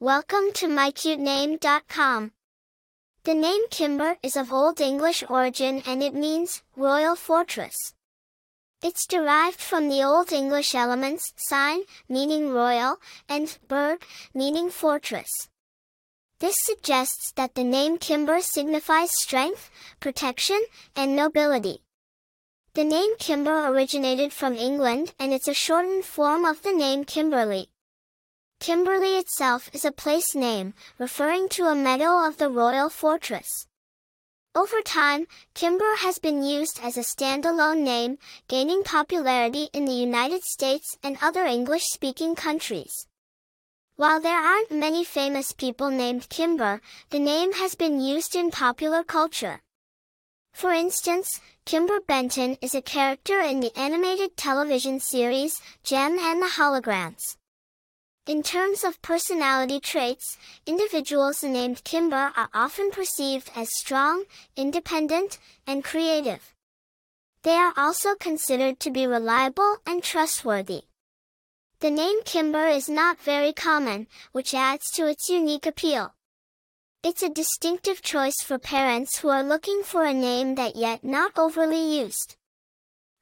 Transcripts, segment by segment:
Welcome to mycutename.com. The name Kimber is of Old English origin and it means royal fortress. It's derived from the Old English elements cyne, meaning royal, and burg, meaning fortress. This suggests that the name Kimber signifies strength, protection, and nobility. The name Kimber originated from England and it's a shortened form of the name Kimberley. Kimberley itself is a place name, referring to a meadow of the royal fortress. Over time, Kimber has been used as a standalone name, gaining popularity in the United States and other English-speaking countries. While there aren't many famous people named Kimber, the name has been used in popular culture. For instance, Kimber Benton is a character in the animated television series, Jem and the Holograms. In terms of personality traits, individuals named Kimber are often perceived as strong, independent, and creative. They are also considered to be reliable and trustworthy. The name Kimber is not very common, which adds to its unique appeal. It's a distinctive choice for parents who are looking for a name that yet not overly used.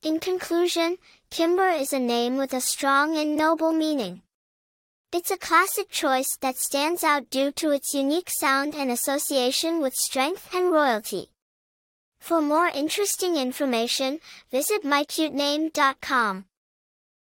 In conclusion, Kimber is a name with a strong and noble meaning. It's a classic choice that stands out due to its unique sound and association with strength and royalty. For more interesting information, visit mycutename.com.